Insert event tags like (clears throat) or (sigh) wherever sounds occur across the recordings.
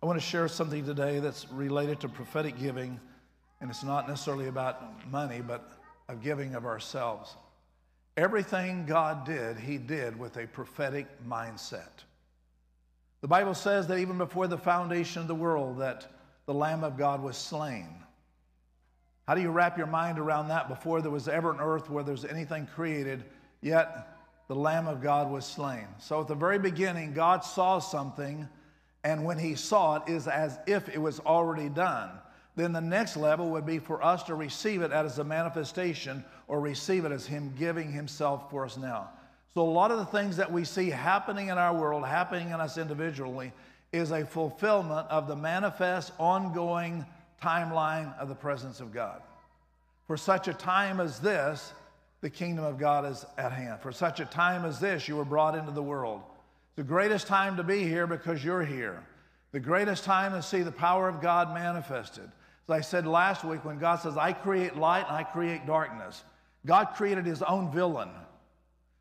I want to share something today that's related to prophetic giving, and it's not necessarily about money, but a giving of ourselves. Everything God did, He did with a prophetic mindset. The Bible says that even before the foundation of the world, that the Lamb of God was slain. How do you wrap your mind around that before there was ever an earth where there's anything created, yet the Lamb of God was slain? So at the very beginning, God saw something and when he saw it is as if it was already done. Then the next level would be for us to receive it as a manifestation or receive it as him giving himself for us now. So a lot of the things that we see happening in our world, happening in us individually, is a fulfillment of the manifest, ongoing timeline of the presence of God. For such a time as this, the kingdom of God is at hand. For such a time as this, you were brought into the world the greatest time to be here because you're here. The greatest time to see the power of God manifested. As I said last week, when God says, I create light and I create darkness, God created his own villain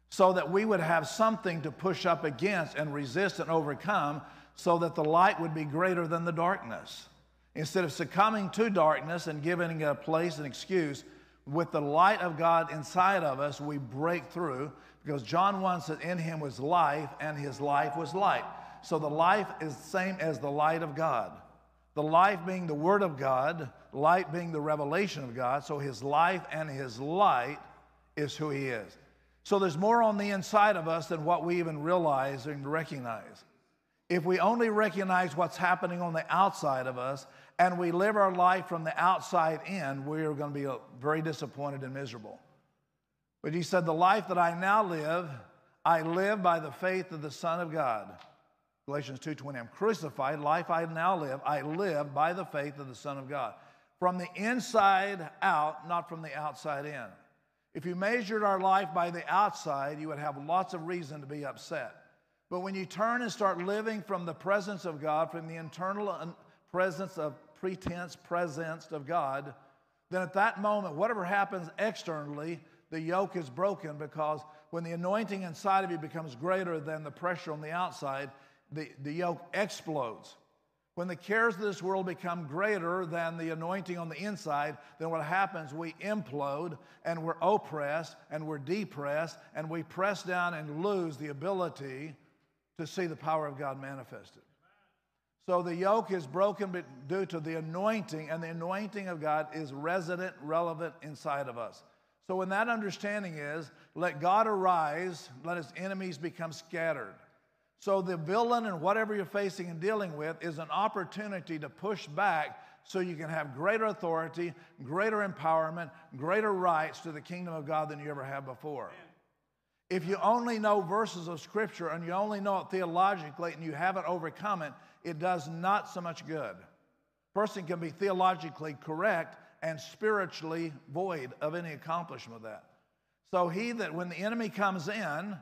so that we would have something to push up against and resist and overcome so that the light would be greater than the darkness. Instead of succumbing to darkness and giving a place and excuse, with the light of God inside of us, we break through because John 1 said, In him was life, and his life was light. So the life is the same as the light of God. The life being the Word of God, light being the revelation of God. So his life and his light is who he is. So there's more on the inside of us than what we even realize and recognize. If we only recognize what's happening on the outside of us and we live our life from the outside in, we are going to be very disappointed and miserable. But he said, The life that I now live, I live by the faith of the Son of God. Galatians 2:20 I'm crucified. Life I now live I live by the faith of the son of God. From the inside out not from the outside in. If you measured our life by the outside you would have lots of reason to be upset. But when you turn and start living from the presence of God, from the internal presence of pretense, presence of God, then at that moment, whatever happens externally, the yoke is broken because when the anointing inside of you becomes greater than the pressure on the outside, the, the yoke explodes. When the cares of this world become greater than the anointing on the inside, then what happens? We implode and we're oppressed and we're depressed and we press down and lose the ability to see the power of God manifested. So the yoke is broken due to the anointing, and the anointing of God is resident, relevant inside of us. So when that understanding is, let God arise, let his enemies become scattered. So the villain and whatever you're facing and dealing with is an opportunity to push back so you can have greater authority, greater empowerment, greater rights to the kingdom of God than you ever have before. If you only know verses of Scripture and you only know it theologically and you haven't overcome it, it does not so much good. Person can be theologically correct and spiritually void of any accomplishment of that. So he that when the enemy comes in,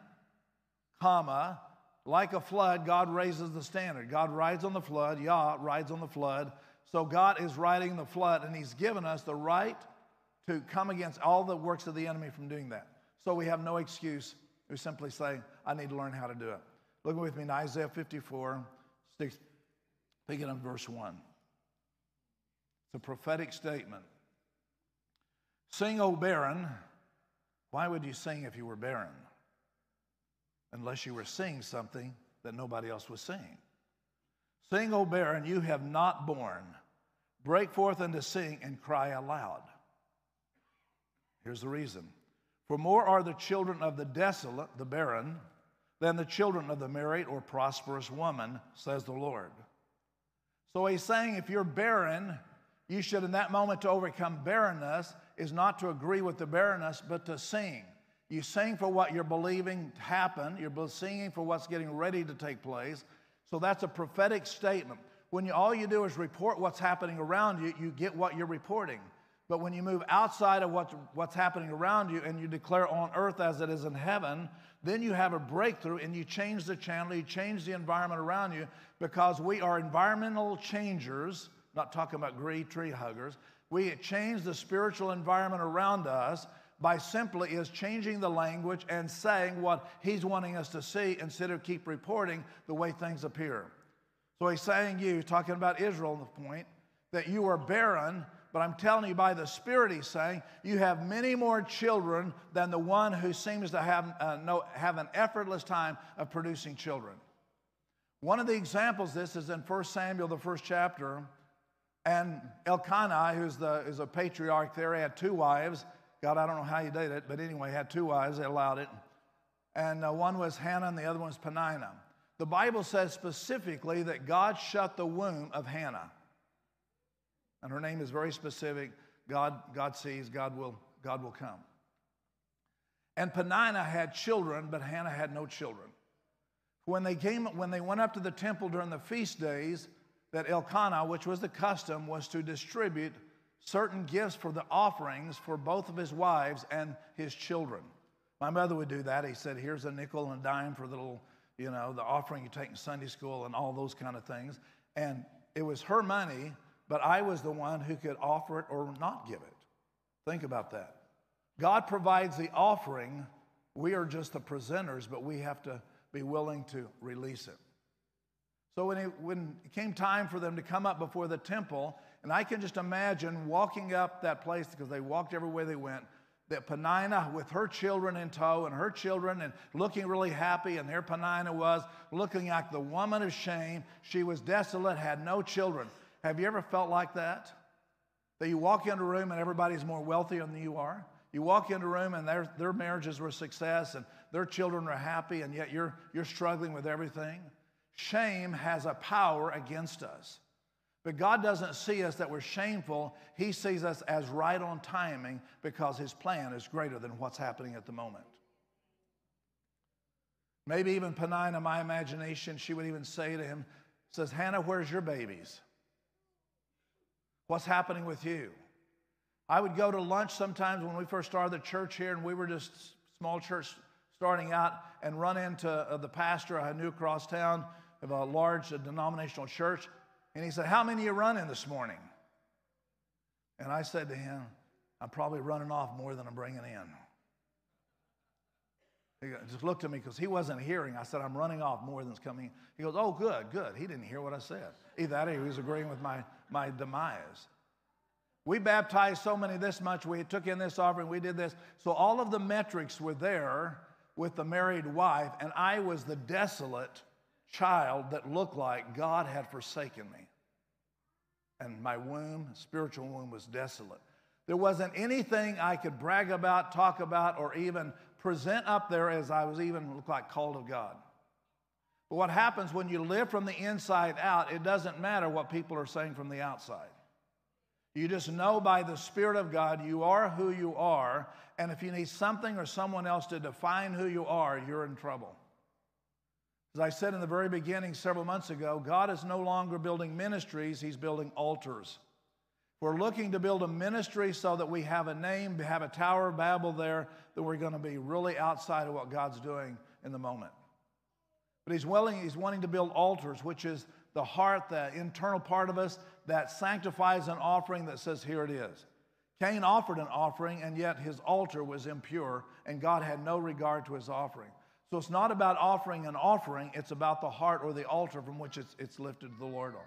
comma, like a flood, God raises the standard. God rides on the flood, Yah rides on the flood. So God is riding the flood, and He's given us the right to come against all the works of the enemy from doing that. So we have no excuse. We simply say, I need to learn how to do it. Look with me in Isaiah 54, 6, begin up verse 1. It's a prophetic statement. Sing, O barren. Why would you sing if you were barren? Unless you were singing something that nobody else was singing. Sing, O barren, you have not borne. Break forth into sing and cry aloud. Here's the reason for more are the children of the desolate, the barren, than the children of the married or prosperous woman, says the Lord. So he's saying if you're barren, you should, in that moment, to overcome barrenness, is not to agree with the barrenness, but to sing. You sing for what you're believing to happen, you're singing for what's getting ready to take place. So that's a prophetic statement. When you, all you do is report what's happening around you, you get what you're reporting. But when you move outside of what's, what's happening around you and you declare on earth as it is in heaven, then you have a breakthrough and you change the channel, you change the environment around you because we are environmental changers, not talking about greed tree huggers. We change the spiritual environment around us by simply is changing the language and saying what he's wanting us to see instead of keep reporting the way things appear. So he's saying you, talking about Israel, the point, that you are barren, but I'm telling you by the Spirit, he's saying, you have many more children than the one who seems to have, uh, no, have an effortless time of producing children. One of the examples this is in 1 Samuel, the first chapter. And Elkanah, who's the, is a patriarch there, he had two wives. God, I don't know how he did it, but anyway, had two wives. They allowed it. And uh, one was Hannah and the other one was Peninnah. The Bible says specifically that God shut the womb of Hannah. And her name is very specific. God, God sees, God will, God will come. And Peninnah had children, but Hannah had no children. When they came, when they went up to the temple during the feast days, that Elkanah, which was the custom, was to distribute certain gifts for the offerings for both of his wives and his children. My mother would do that. He said, Here's a nickel and a dime for the little, you know, the offering you take in Sunday school and all those kind of things. And it was her money, but I was the one who could offer it or not give it. Think about that. God provides the offering. We are just the presenters, but we have to be willing to release it. So when it, when it came time for them to come up before the temple, and I can just imagine walking up that place because they walked everywhere they went, that Peninnah with her children in tow and her children and looking really happy, and there Peninnah was looking like the woman of shame. She was desolate, had no children. Have you ever felt like that? That you walk into a room and everybody's more wealthy than you are? You walk into a room and their, their marriages were success and their children are happy, and yet you're, you're struggling with everything. Shame has a power against us. But God doesn't see us that we're shameful. He sees us as right on timing because His plan is greater than what's happening at the moment. Maybe even Peninnah, my imagination, she would even say to him, says, Hannah, where's your babies? What's happening with you? I would go to lunch sometimes when we first started the church here, and we were just small church starting out, and run into uh, the pastor I knew across town of a large denominational church. And he said, How many are you running this morning? And I said to him, I'm probably running off more than I'm bringing in. He just looked at me because he wasn't hearing. I said, I'm running off more than's coming. He goes, Oh, good, good. He didn't hear what I said. Either that or he was agreeing with my, my demise. We baptized so many this much, we took in this offering, we did this. So all of the metrics were there with the married wife, and I was the desolate child that looked like God had forsaken me. And my womb, spiritual womb, was desolate. There wasn't anything I could brag about, talk about, or even present up there as I was even look like called of God. But what happens when you live from the inside out, it doesn't matter what people are saying from the outside. You just know by the Spirit of God you are who you are, and if you need something or someone else to define who you are, you're in trouble. As I said in the very beginning several months ago, God is no longer building ministries, He's building altars. We're looking to build a ministry so that we have a name, have a Tower of Babel there, that we're going to be really outside of what God's doing in the moment. But He's willing, He's wanting to build altars, which is the heart, the internal part of us that sanctifies an offering that says, Here it is. Cain offered an offering, and yet his altar was impure, and God had no regard to his offering. So it's not about offering an offering, it's about the heart or the altar from which it's, it's lifted to the Lord on.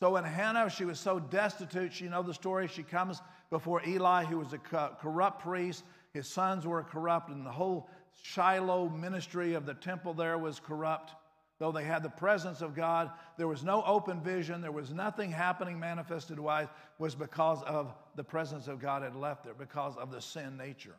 So in Hannah, she was so destitute. She, you know the story. She comes before Eli, who was a corrupt priest. His sons were corrupt, and the whole Shiloh ministry of the temple there was corrupt. Though they had the presence of God, there was no open vision. There was nothing happening manifested wise, was because of the presence of God had left there, because of the sin nature.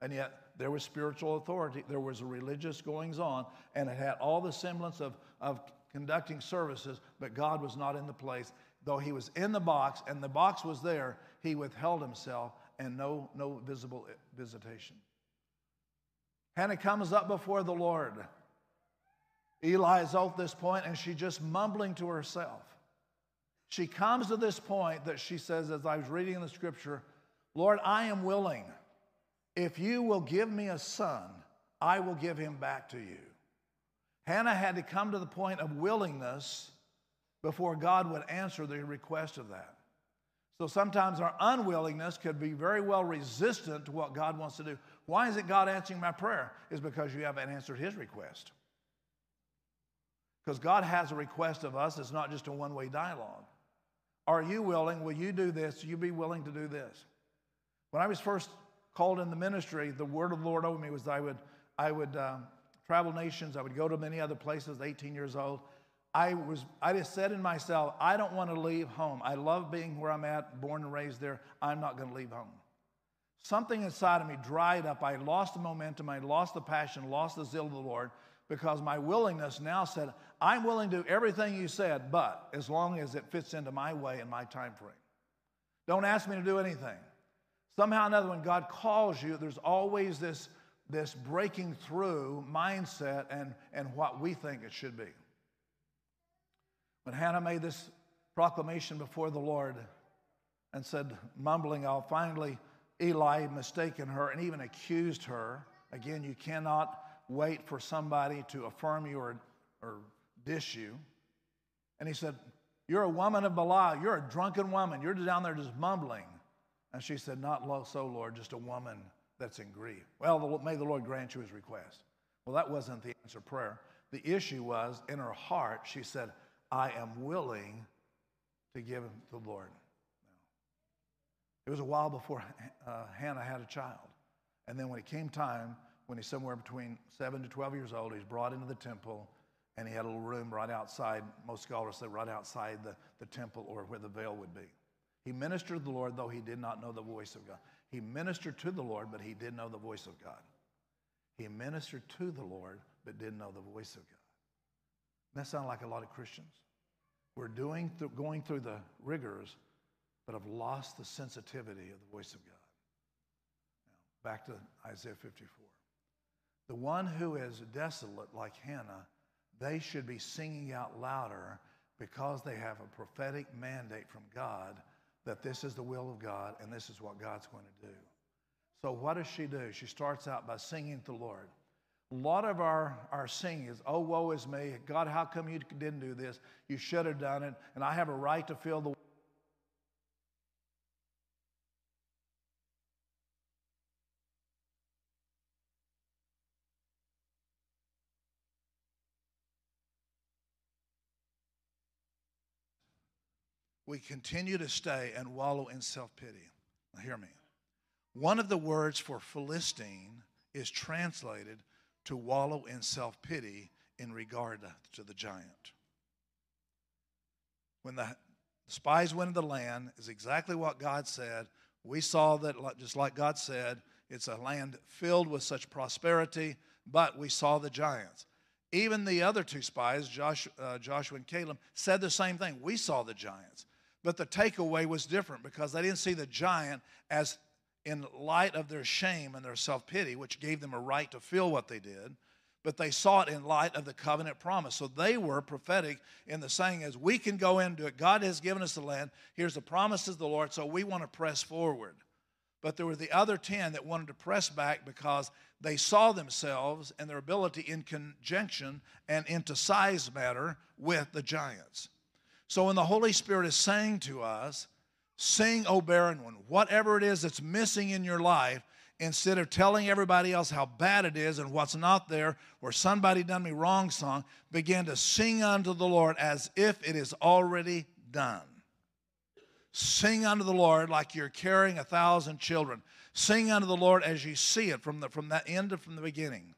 And yet there was spiritual authority, there was a religious goings on, and it had all the semblance of, of conducting services, but God was not in the place. Though he was in the box and the box was there, he withheld himself and no, no visible eh, visitation. Hannah comes up before the Lord. Eli is at this point, and she's just mumbling to herself. She comes to this point that she says, as I was reading in the scripture, Lord, I am willing. If you will give me a son, I will give him back to you. Hannah had to come to the point of willingness before God would answer the request of that. So sometimes our unwillingness could be very well resistant to what God wants to do. Why is it God answering my prayer? Is because you haven't answered his request. Because God has a request of us, it's not just a one way dialogue. Are you willing? Will you do this? Will you be willing to do this? When I was first called in the ministry, the word of the Lord over me was I would, I would um, travel nations, I would go to many other places, 18 years old. I, was, I just said in myself, I don't want to leave home. I love being where I'm at, born and raised there. I'm not going to leave home. Something inside of me dried up. I lost the momentum, I lost the passion, lost the zeal of the Lord because my willingness now said, I'm willing to do everything you said, but as long as it fits into my way and my time frame. Don't ask me to do anything. Somehow or another, when God calls you, there's always this, this breaking through mindset and, and what we think it should be. When Hannah made this proclamation before the Lord and said, mumbling, I'll finally, Eli mistaken her and even accused her. Again, you cannot wait for somebody to affirm you or, or dish you. And he said, You're a woman of Belial. You're a drunken woman. You're down there just mumbling. And she said, Not so, Lord, just a woman that's in grief. Well, may the Lord grant you his request. Well, that wasn't the answer prayer. The issue was in her heart, she said, I am willing to give to the Lord. It was a while before uh, Hannah had a child. And then when it came time, when he's somewhere between 7 to 12 years old, he's brought into the temple and he had a little room right outside, most scholars say right outside the, the temple or where the veil would be. He ministered to the Lord, though he did not know the voice of God. He ministered to the Lord, but he did not know the voice of God. He ministered to the Lord, but didn't know the voice of God. That sounds like a lot of Christians. We're doing th- going through the rigors, but have lost the sensitivity of the voice of God. Now, back to Isaiah 54. The one who is desolate, like Hannah, they should be singing out louder because they have a prophetic mandate from God that this is the will of God and this is what God's going to do. So, what does she do? She starts out by singing to the Lord. A lot of our, our singing is, oh, woe is me. God, how come you didn't do this? You should have done it. And I have a right to feel the we continue to stay and wallow in self pity. Now, hear me. One of the words for Philistine is translated to wallow in self pity in regard to the giant. When the spies went into the land, is exactly what God said. We saw that, just like God said, it's a land filled with such prosperity, but we saw the giants. Even the other two spies, Joshua, uh, Joshua and Caleb, said the same thing. We saw the giants. But the takeaway was different because they didn't see the giant as in light of their shame and their self pity, which gave them a right to feel what they did, but they saw it in light of the covenant promise. So they were prophetic in the saying as we can go into it. God has given us the land. Here's the promises of the Lord, so we want to press forward. But there were the other 10 that wanted to press back because they saw themselves and their ability in conjunction and into size matter with the giants. So when the Holy Spirit is saying to us, sing, O barren one, whatever it is that's missing in your life, instead of telling everybody else how bad it is and what's not there or somebody done me wrong song, begin to sing unto the Lord as if it is already done. Sing unto the Lord like you're carrying a thousand children. Sing unto the Lord as you see it from, the, from that end from the beginning,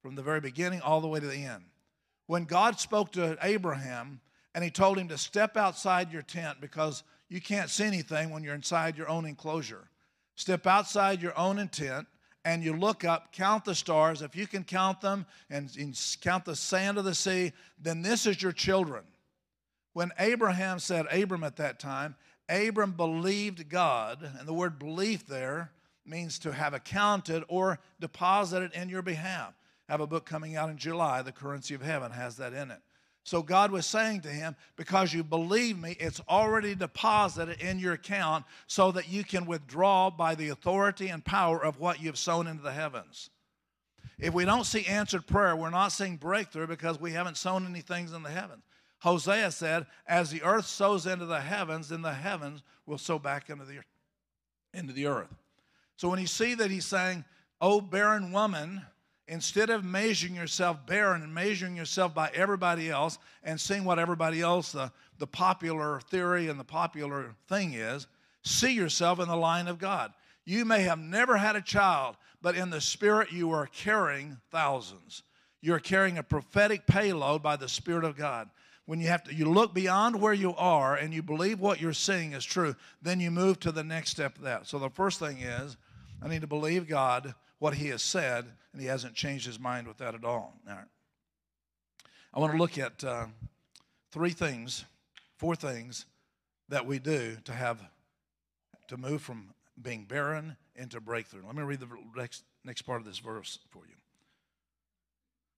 from the very beginning all the way to the end. When God spoke to Abraham, and he told him to step outside your tent because you can't see anything when you're inside your own enclosure. Step outside your own tent and you look up, count the stars. If you can count them and, count the sand of the sea, then this is your children. When Abraham said, Abram at that time, Abram believed God, and the word belief there means to have accounted or deposited in your behalf. I have a book coming out in July, The Currency of Heaven, has that in it. So God was saying to him, Because you believe me, it's already deposited in your account so that you can withdraw by the authority and power of what you've sown into the heavens. If we don't see answered prayer, we're not seeing breakthrough because we haven't sown any things in the heavens. Hosea said, As the earth sows into the heavens, then the heavens will sow back into the, into the earth. So when you see that he's saying, O barren woman, instead of measuring yourself barren and measuring yourself by everybody else and seeing what everybody else, the, the popular theory and the popular thing is, see yourself in the line of God. You may have never had a child, but in the spirit you are carrying thousands. You're carrying a prophetic payload by the Spirit of God. When you have to you look beyond where you are and you believe what you're seeing is true, then you move to the next step of that. So the first thing is I need to believe God what he has said, and he hasn't changed his mind with that at all. all right. I want to look at uh, three things, four things that we do to have to move from being barren into breakthrough. Let me read the next, next part of this verse for you.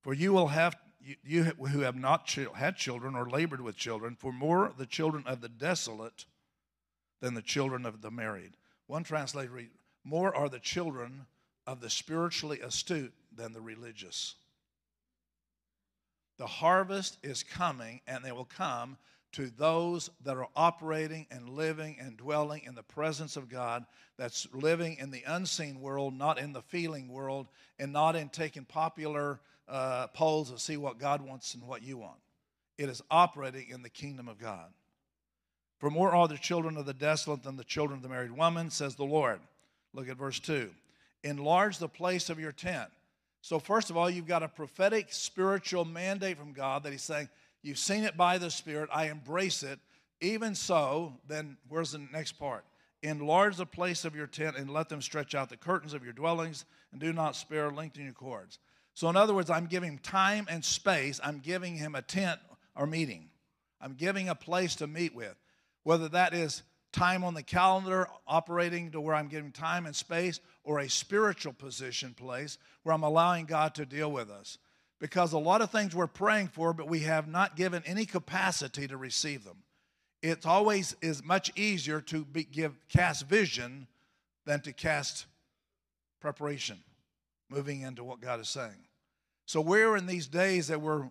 For you will have you, you who have not ch- had children or labored with children, for more the children of the desolate than the children of the married. One translator read, more are the children of the spiritually astute than the religious. The harvest is coming, and they will come to those that are operating and living and dwelling in the presence of God, that's living in the unseen world, not in the feeling world, and not in taking popular uh, polls to see what God wants and what you want. It is operating in the kingdom of God. For more are the children of the desolate than the children of the married woman, says the Lord. Look at verse 2 enlarge the place of your tent. So, first of all, you've got a prophetic spiritual mandate from God that He's saying, You've seen it by the Spirit, I embrace it. Even so, then where's the next part? Enlarge the place of your tent and let them stretch out the curtains of your dwellings and do not spare, lengthen your cords. So, in other words, I'm giving time and space. I'm giving him a tent or meeting. I'm giving a place to meet with. Whether that is time on the calendar operating to where I'm giving time and space, or a spiritual position place where I'm allowing God to deal with us. Because a lot of things we're praying for, but we have not given any capacity to receive them. It always is much easier to be, give cast vision than to cast preparation, moving into what God is saying. So we're in these days that we're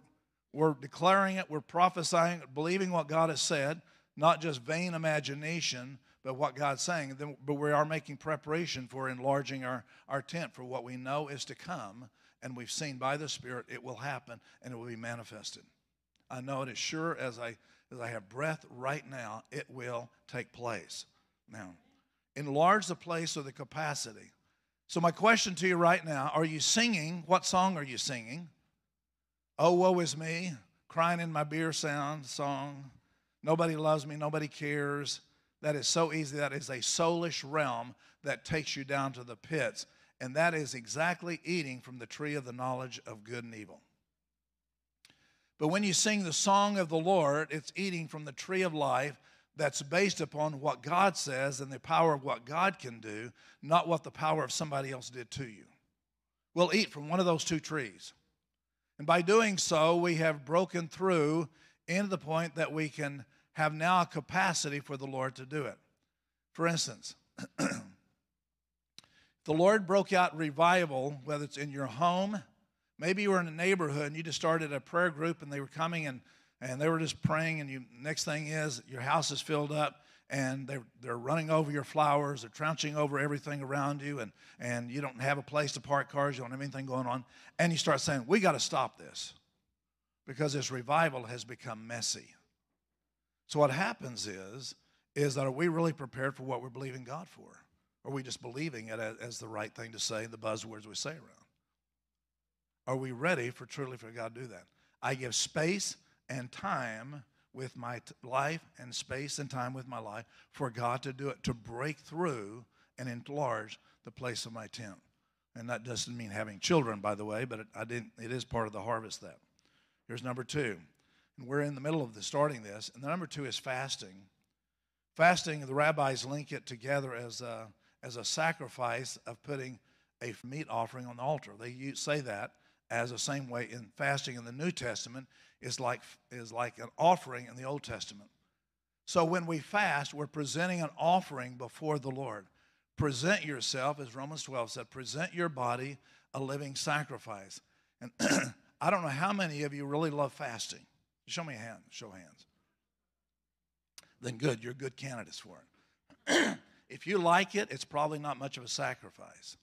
we're declaring it, we're prophesying, believing what God has said, not just vain imagination, but what God's saying. But we are making preparation for enlarging our, our tent for what we know is to come, and we've seen by the Spirit it will happen and it will be manifested. I know it as sure as I as I have breath right now, it will take place. Now, enlarge the place or the capacity. So my question to you right now, are you singing? What song are you singing? Oh, woe is me, crying in my beer sound song. Nobody loves me, nobody cares. That is so easy. That is a soulish realm that takes you down to the pits. And that is exactly eating from the tree of the knowledge of good and evil. But when you sing the song of the Lord, it's eating from the tree of life that's based upon what God says and the power of what God can do, not what the power of somebody else did to you. We'll eat from one of those two trees. And by doing so, we have broken through into the point that we can have now a capacity for the Lord to do it. For instance, (clears throat) the Lord broke out revival, whether it's in your home, maybe you were in a neighborhood and you just started a prayer group and they were coming and, and they were just praying, and you next thing is your house is filled up and they're, they're running over your flowers, they're trouncing over everything around you, and, and you don't have a place to park cars, you don't have anything going on. And you start saying, We got to stop this because this revival has become messy. So what happens is, is that are we really prepared for what we're believing God for? Are we just believing it as, as the right thing to say, the buzzwords we say around? Are we ready for truly for God to do that? I give space and time with my t- life and space and time with my life for God to do it, to break through and enlarge the place of my tent. And that doesn't mean having children, by the way, but it, I didn't, it is part of the harvest that. Here's number two and we're in the middle of the starting this. And the number two is fasting. Fasting, the rabbis link it together as a, as a sacrifice of putting a meat offering on the altar. They say that as the same way in fasting in the New Testament is like, is like an offering in the Old Testament. So when we fast, we're presenting an offering before the Lord. Present yourself, as Romans 12 said, present your body a living sacrifice. And (clears throat) I don't know how many of you really love fasting. Show me a hand. Show hands. Then good, you're good candidates for it. (clears throat) if you like it, it's probably not much of a sacrifice.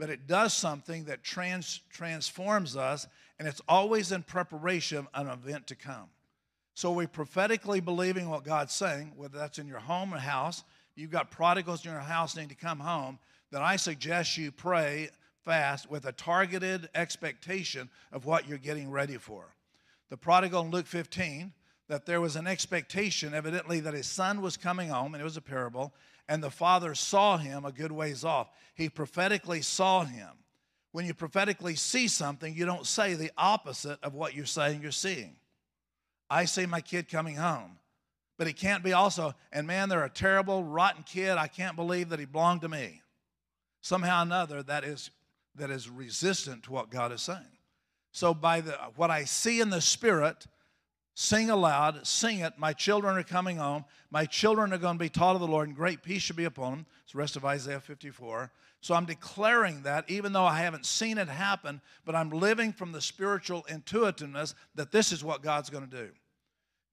but it does something that trans, transforms us, and it's always in preparation of an event to come. So we prophetically believing what God's saying, whether that's in your home or house, you've got prodigals in your house need to come home, then I suggest you pray fast with a targeted expectation of what you're getting ready for. The prodigal in Luke 15, that there was an expectation, evidently, that his son was coming home, and it was a parable, and the father saw him a good ways off. He prophetically saw him. When you prophetically see something, you don't say the opposite of what you're saying you're seeing. I see my kid coming home. But he can't be also, and man, they're a terrible, rotten kid. I can't believe that he belonged to me. Somehow or another, that is, that is resistant to what God is saying. So, by the, what I see in the Spirit, sing aloud, sing it. My children are coming home. My children are going to be taught of the Lord, and great peace should be upon them. It's the rest of Isaiah 54. So I'm declaring that, even though I haven't seen it happen, but I'm living from the spiritual intuitiveness that this is what God's going to do.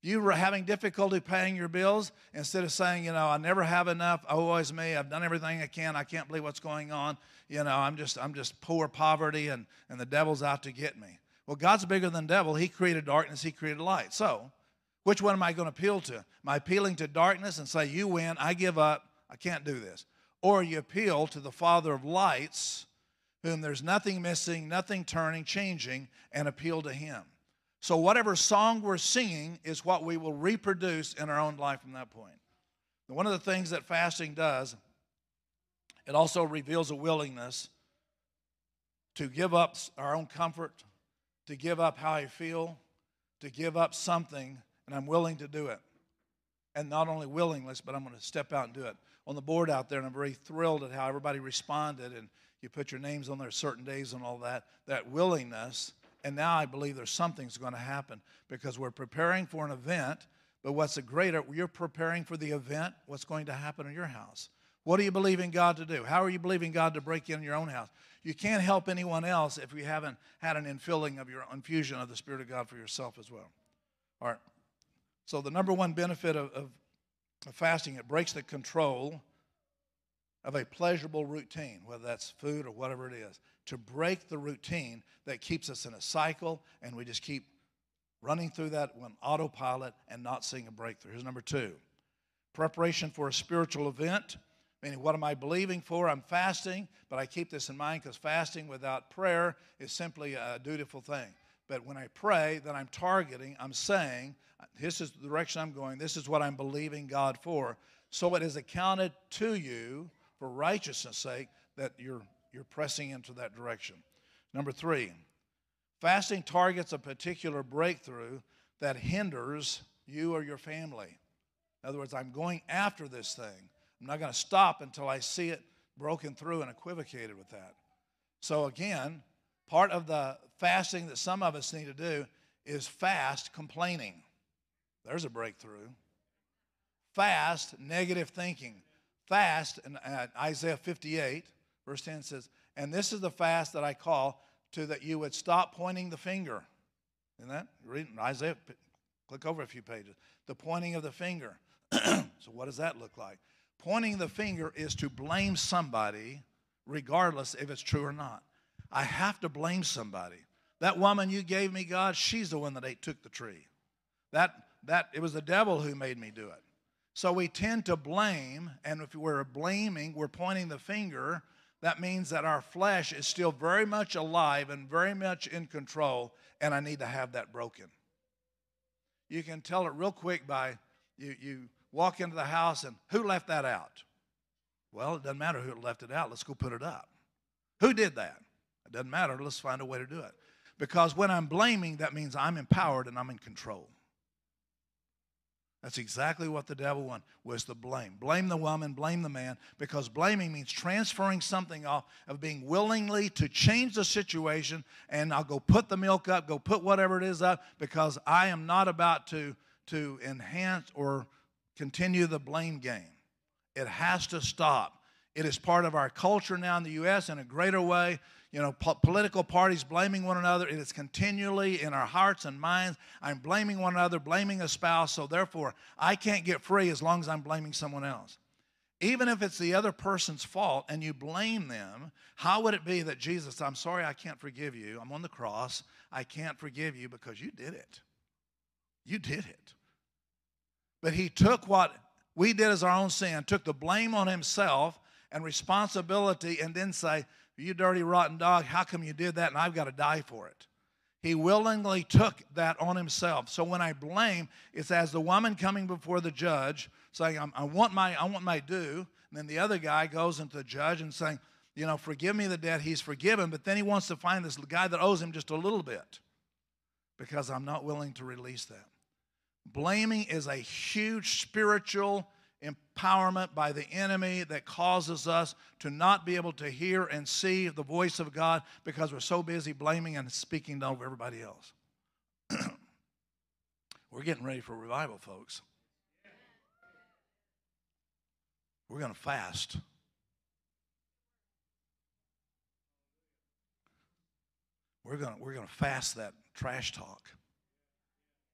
You were having difficulty paying your bills, instead of saying, you know, I never have enough, oh, always me, I've done everything I can, I can't believe what's going on, you know, I'm just, I'm just poor poverty and, and the devil's out to get me. Well, God's bigger than devil. He created darkness, He created light. So, which one am I going to appeal to? Am I appealing to darkness and say, You win, I give up, I can't do this? Or you appeal to the Father of lights, whom there's nothing missing, nothing turning, changing, and appeal to Him. So, whatever song we're singing is what we will reproduce in our own life from that point. one of the things that fasting does, it also reveals a willingness to give up our own comfort, to give up how I feel, to give up something, and I'm willing to do it. And not only willingness, but I'm going to step out and do it. On the board out there, and I'm very thrilled at how everybody responded, and you put your names on there certain days and all that. That willingness, and now I believe there's something's going to happen because we're preparing for an event. But what's a greater, you're preparing for the event, what's going to happen in your house. What are you believing God to do? How are you believing God to break in your own house? You can't help anyone else if you haven't had an infilling of your infusion of the Spirit of God for yourself as well. All right. So the number one benefit of, of, of fasting, it breaks the control of a pleasurable routine, whether that's food or whatever it is, to break the routine that keeps us in a cycle and we just keep running through that on autopilot and not seeing a breakthrough. Here's number two preparation for a spiritual event Meaning, what am I believing for? I'm fasting, but I keep this in mind because fasting without prayer is simply a dutiful thing. But when I pray, then I'm targeting, I'm saying, this is the direction I'm going, this is what I'm believing God for. So it is accounted to you for righteousness' sake that you're, you're pressing into that direction. Number three, fasting targets a particular breakthrough that hinders you or your family. In other words, I'm going after this thing. I'm not going to stop until I see it broken through and equivocated with that. So, again, part of the fasting that some of us need to do is fast complaining. There's a breakthrough. Fast negative thinking. Fast, uh, Isaiah 58, verse 10 says, And this is the fast that I call to that you would stop pointing the finger. Isn't that? Read Isaiah, click over a few pages. The pointing of the finger. (clears throat) so, what does that look like? Pointing the finger is to blame somebody, regardless if it's true or not. I have to blame somebody. That woman you gave me, God, she's the one that ate, took the tree. That, that, it was the devil who made me do it. So we tend to blame, and if we're blaming, we're pointing the finger. That means that our flesh is still very much alive and very much in control, and I need to have that broken. You can tell it real quick by you, you walk into the house and who left that out? Well, it doesn't matter who left it out. Let's go put it up. Who did that? It doesn't matter. Let's find a way to do it. Because when I'm blaming, that means I'm empowered and I'm in control. That's exactly what the devil wanted was the blame. Blame the woman, blame the man, because blaming means transferring something off of being willingly to change the situation, and I'll go put the milk up, go put whatever it is up, because I am not about to, to enhance or continue the blame game. It has to stop. It is part of our culture now in the U.S. in a greater way. You know, po- political parties blaming one another. It is continually in our hearts and minds. I'm blaming one another, blaming a spouse, so therefore I can't get free as long as I'm blaming someone else. even if it's the other person's fault and you blame them, how would it be that Jesus, I'm sorry I can't forgive you. I'm on the cross. I can't forgive you because you did it. You did it. But he took what we did as our own sin, took the blame on himself and responsibility, and then say, You dirty, rotten dog, how come you did that and I've got to die for it? He willingly took that on himself. So when I blame, it's as the woman coming before the judge saying, I want my, I want my due. And then the other guy goes into the judge and saying, you know, forgive me the debt. He's forgiven, but then he wants to find this guy that owes him just a little bit because I'm not willing to release that. Blaming is a huge spiritual empowerment by the enemy that causes us to not be able to hear and see the voice of God because we're so busy blaming and speaking over everybody else. (clears throat) we're getting ready for revival, folks. We're going to fast. We're going we're going to fast that trash talk.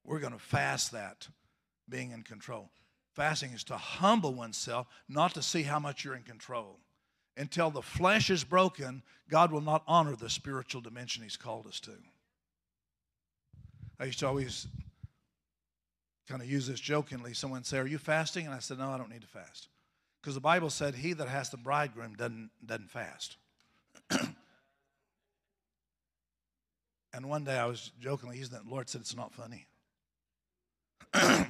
We're going to fast that being in control. Fasting is to humble oneself, not to see how much you're in control. Until the flesh is broken, God will not honor the spiritual dimension He's called us to. I used to always kind of use this jokingly. Someone say, Are you fasting? And I said, No, I don't need to fast. Because the Bible said, He that has the bridegroom doesn't, doesn't fast. (clears throat) and one day I was jokingly, using the Lord said, It's not funny. (clears throat)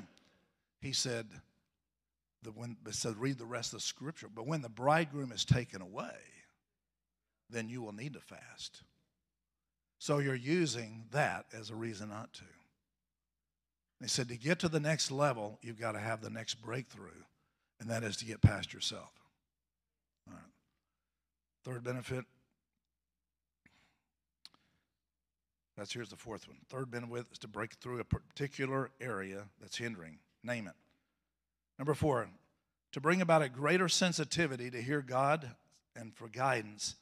he said, the, when, it said, read the rest of the scripture. But when the bridegroom is taken away, then you will need to fast. So you're using that as a reason not to. He said, to get to the next level, you've got to have the next breakthrough, and that is to get past yourself. All right. Third benefit. That's here's the fourth one. Third benefit is to break through a particular area that's hindering. Name it. Number four, to bring about a greater sensitivity to hear God and for guidance,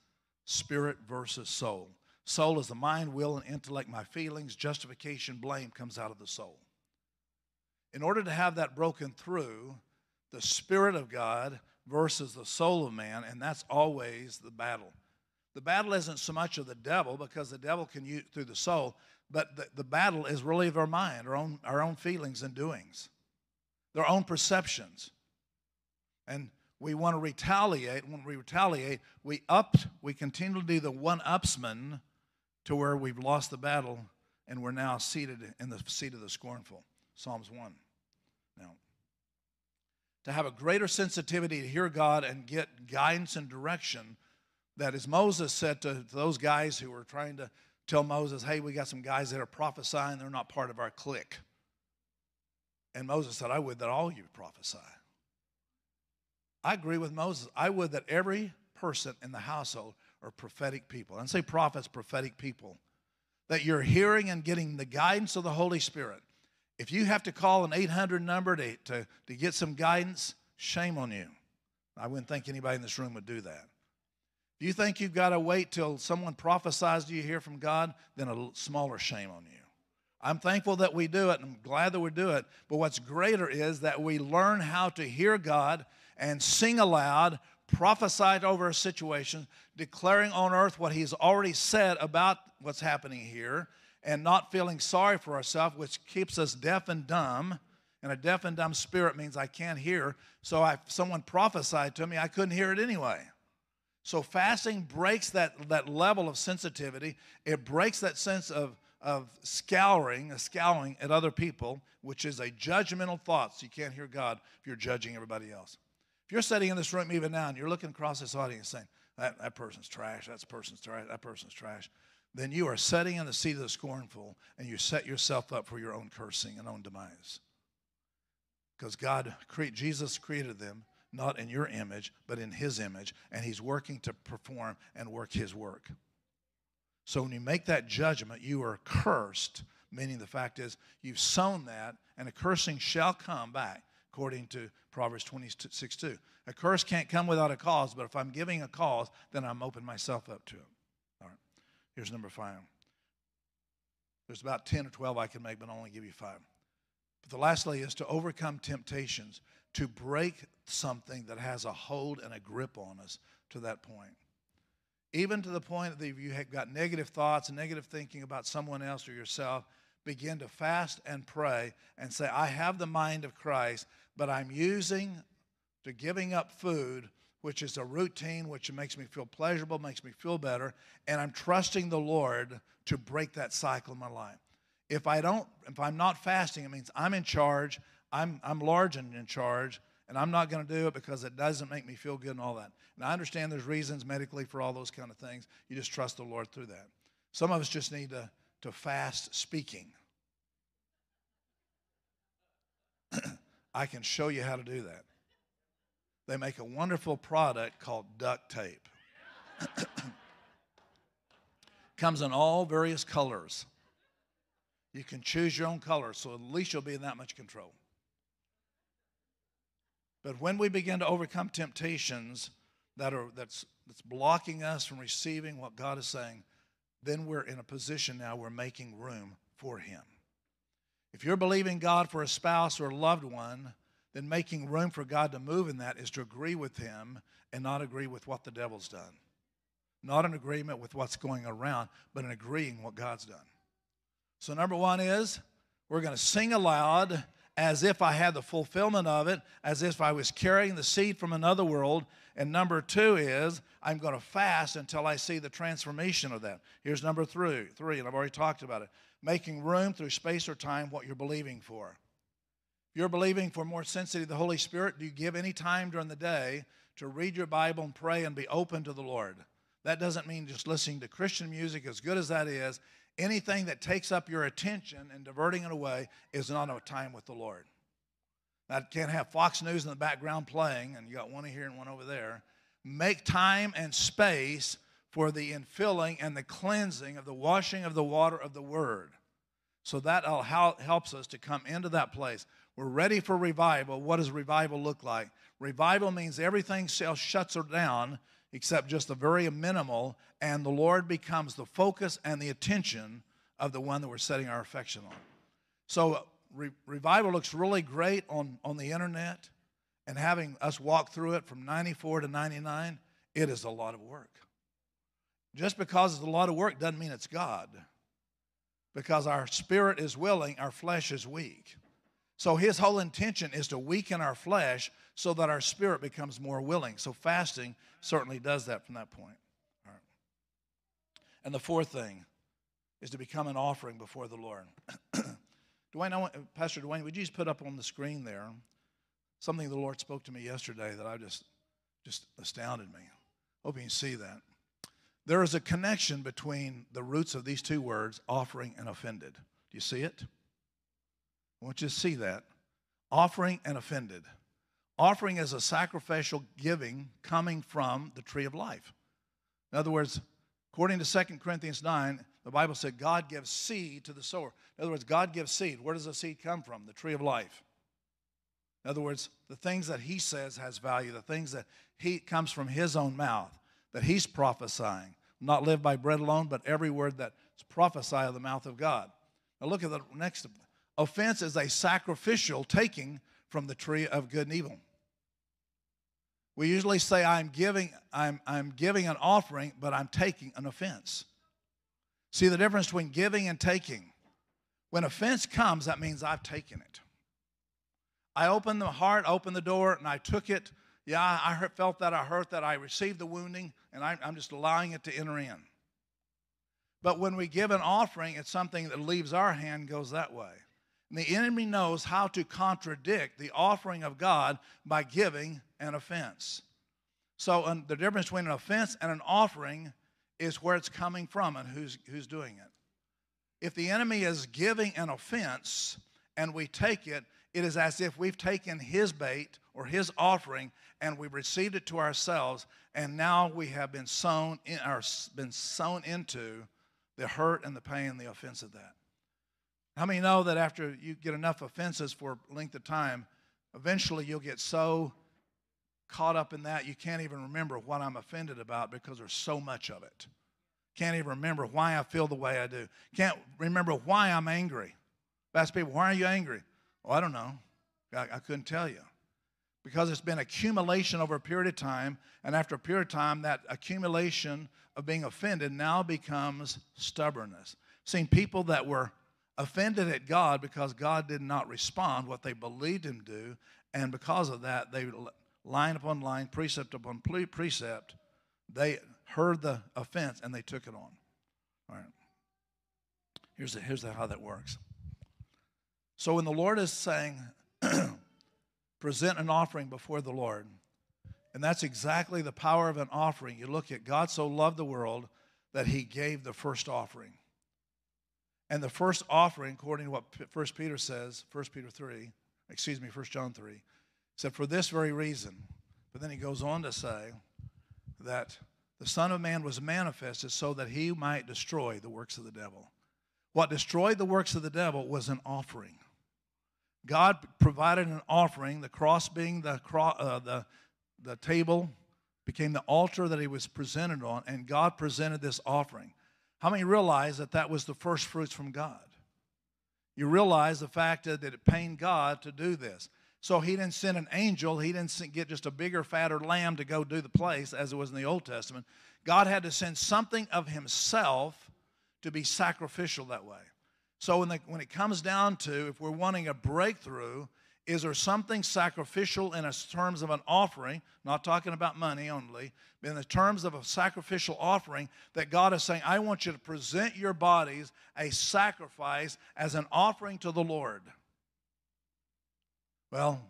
spirit versus soul. Soul is the mind, will, and intellect. My feelings, justification, blame comes out of the soul. In order to have that broken through, the Spirit of God versus the soul of man, and that's always the battle. The battle isn't so much of the devil because the devil can use through the soul, but the, the battle is really of our mind, our own, our own feelings and doings their own perceptions. And we want to retaliate. When we retaliate, we up, we continue to do the one upsman to where we've lost the battle and we're now seated in the seat of the scornful. Psalms 1. Now, to have a greater sensitivity to hear God and get guidance and direction, that as Moses said to, those guys who were trying to tell Moses, hey, we got some guys that are prophesying, they're not part of our clique. And Moses said, I would that all you prophesy. I agree with Moses. I would that every person in the household are prophetic people. And say prophets, prophetic people. That you're hearing and getting the guidance of the Holy Spirit. If you have to call an 800 number to, to, to get some guidance, shame on you. I wouldn't think anybody in this room would do that. If you think you've got to wait till someone prophesies to you hear from God, then a smaller shame on you. I'm thankful that we do it, and I'm glad that we do it. But what's greater is that we learn how to hear God and sing aloud, prophesy over a situation, declaring on earth what He's already said about what's happening here, and not feeling sorry for ourselves, which keeps us deaf and dumb. And a deaf and dumb spirit means I can't hear. So if someone prophesied to me, I couldn't hear it anyway. So fasting breaks that, that level of sensitivity. It breaks that sense of of scouring, a scowling at other people, which is a judgmental thought. So you can't hear God if you're judging everybody else. If you're sitting in this room even now and you're looking across this audience saying, that, that person's trash, that person's trash, that person's trash, then you are sitting in the seat of the scornful and you set yourself up for your own cursing and own demise. Because God, Jesus created them not in your image, but in His image, and He's working to perform and work His work. So when you make that judgment, you are cursed, meaning the fact is you've sown that, and a cursing shall come back, according to Proverbs 26 2. A curse can't come without a cause, but if I'm giving a cause, then I'm opening myself up to it. All right. Here's number five. There's about 10 or 12 I can make, but I'll only give you five. But the lastly is to overcome temptations, to break something that has a hold and a grip on us to that point. Even to the point that if you have got negative thoughts and negative thinking about someone else or yourself, begin to fast and pray and say, I have the mind of Christ, but I'm using to giving up food, which is a routine, which makes me feel pleasurable, makes me feel better, and I'm trusting the Lord to break that cycle in my life. If I don't, if I'm not fasting, it means I'm in charge, I'm, I'm large and in charge, and I'm not going to do it because it doesn't make me feel good and all that. And I understand there's reasons medically for all those kind of things. You just trust the Lord through that. Some of us just need to, to fast speaking. (clears throat) I can show you how to do that. They make a wonderful product called duct tape. (clears throat) Comes in all various colors. You can choose your own color, so at least you'll be in that much control. But when we begin to overcome temptations that are that's that's blocking us from receiving what God is saying, then we're in a position now we're making room for him. If you're believing God for a spouse or a loved one, then making room for God to move in that is to agree with him and not agree with what the devil's done. Not an agreement with what's going around, but an agreeing what God's done. So number 1 is we're going to sing aloud as if I had the fulfillment of it, as if I was carrying the seed from another world. And number two is I'm going to fast until I see the transformation of that. Here's number three, three, and I've already talked about it. Making room through space or time what you're believing for. If you're believing for more sensitivity to the Holy Spirit, do you give any time during the day to read your Bible and pray and be open to the Lord? That doesn't mean just listening to Christian music, as good as that is anything that takes up your attention and diverting it away is not a time with the Lord. Now, can't have Fox News in the background playing, and you got one here and one over there. Make time and space for the infilling and the cleansing of the washing of the water of the Word. So that helps us to come into that place. We're ready for revival. What does revival look like? Revival means everything else shuts down except just the very minimal, and the Lord becomes the focus and the attention of the one that we're setting our affection on. So, re- revival looks really great on, on the internet, and having us walk through it from 94 to 99, it is a lot of work. Just because it's a lot of work doesn't mean it's God. Because our spirit is willing, our flesh is weak. So his whole intention is to weaken our flesh so that our spirit becomes more willing. So fasting certainly does that from that point. And the fourth thing is to become an offering before the Lord. (clears throat) Dwayne, I want, Pastor Dwayne, would you just put up on the screen there something the Lord spoke to me yesterday that I just just astounded me. Hope you can see that. There is a connection between the roots of these two words, offering and offended. Do you see it? I want you to see that. Offering and offended. Offering is a sacrificial giving coming from the tree of life. In other words, according to 2 Corinthians 9, the Bible said God gives seed to the sower. In other words, God gives seed. Where does the seed come from? The tree of life. In other words, the things that he says has value, the things that he comes from his own mouth, that he's prophesying. Not live by bread alone, but every word that's prophesied of the mouth of God. Now look at the next Offense is a sacrificial taking from the tree of good and evil. We usually say, I'm giving, I'm, I'm giving an offering, but I'm taking an offense. See the difference between giving and taking. When offense comes, that means I've taken it. I opened the heart, opened the door, and I took it. Yeah, I hurt, felt that, I hurt that, I received the wounding, and I, I'm just allowing it to enter in. But when we give an offering, it's something that leaves our hand, goes that way. And the enemy knows how to contradict the offering of God by giving an offense. So the difference between an offense and an offering is where it's coming from and who's, who's doing it. If the enemy is giving an offense and we take it, it is as if we've taken his bait or his offering and we've received it to ourselves, and now we have been sown in, or been sown into the hurt and the pain and the offense of that. How many know that after you get enough offenses for a length of time, eventually you'll get so caught up in that you can't even remember what I'm offended about because there's so much of it. Can't even remember why I feel the way I do. Can't remember why I'm angry. Ask people, why are you angry? Well, I don't know. I, I couldn't tell you. Because it's been accumulation over a period of time, and after a period of time, that accumulation of being offended now becomes stubbornness. Seeing people that were offended at God because God did not respond what they believed Him do, and because of that, they line upon line, precept upon precept, they heard the offense and they took it on. All right. Here's, the, here's the, how that works. So when the Lord is saying, (clears throat) present an offering before the Lord, and that's exactly the power of an offering. You look at God so loved the world that he gave the first offering. And the first offering, according to what 1 Peter says, 1 Peter 3, excuse me, 1 John 3, said, for this very reason. But then he goes on to say that the Son of Man was manifested so that he might destroy the works of the devil. What destroyed the works of the devil was an offering. God provided an offering, the cross being the, uh, the, the table, became the altar that he was presented on, and God presented this offering. How many realize that that was the first fruits from God? You realize the fact that it pained God to do this. So he didn't send an angel, he didn't get just a bigger, fatter lamb to go do the place as it was in the Old Testament. God had to send something of himself to be sacrificial that way. So when, the, when it comes down to if we're wanting a breakthrough, is there something sacrificial in terms of an offering, not talking about money only, in the terms of a sacrificial offering that God is saying, I want you to present your bodies a sacrifice as an offering to the Lord? Well,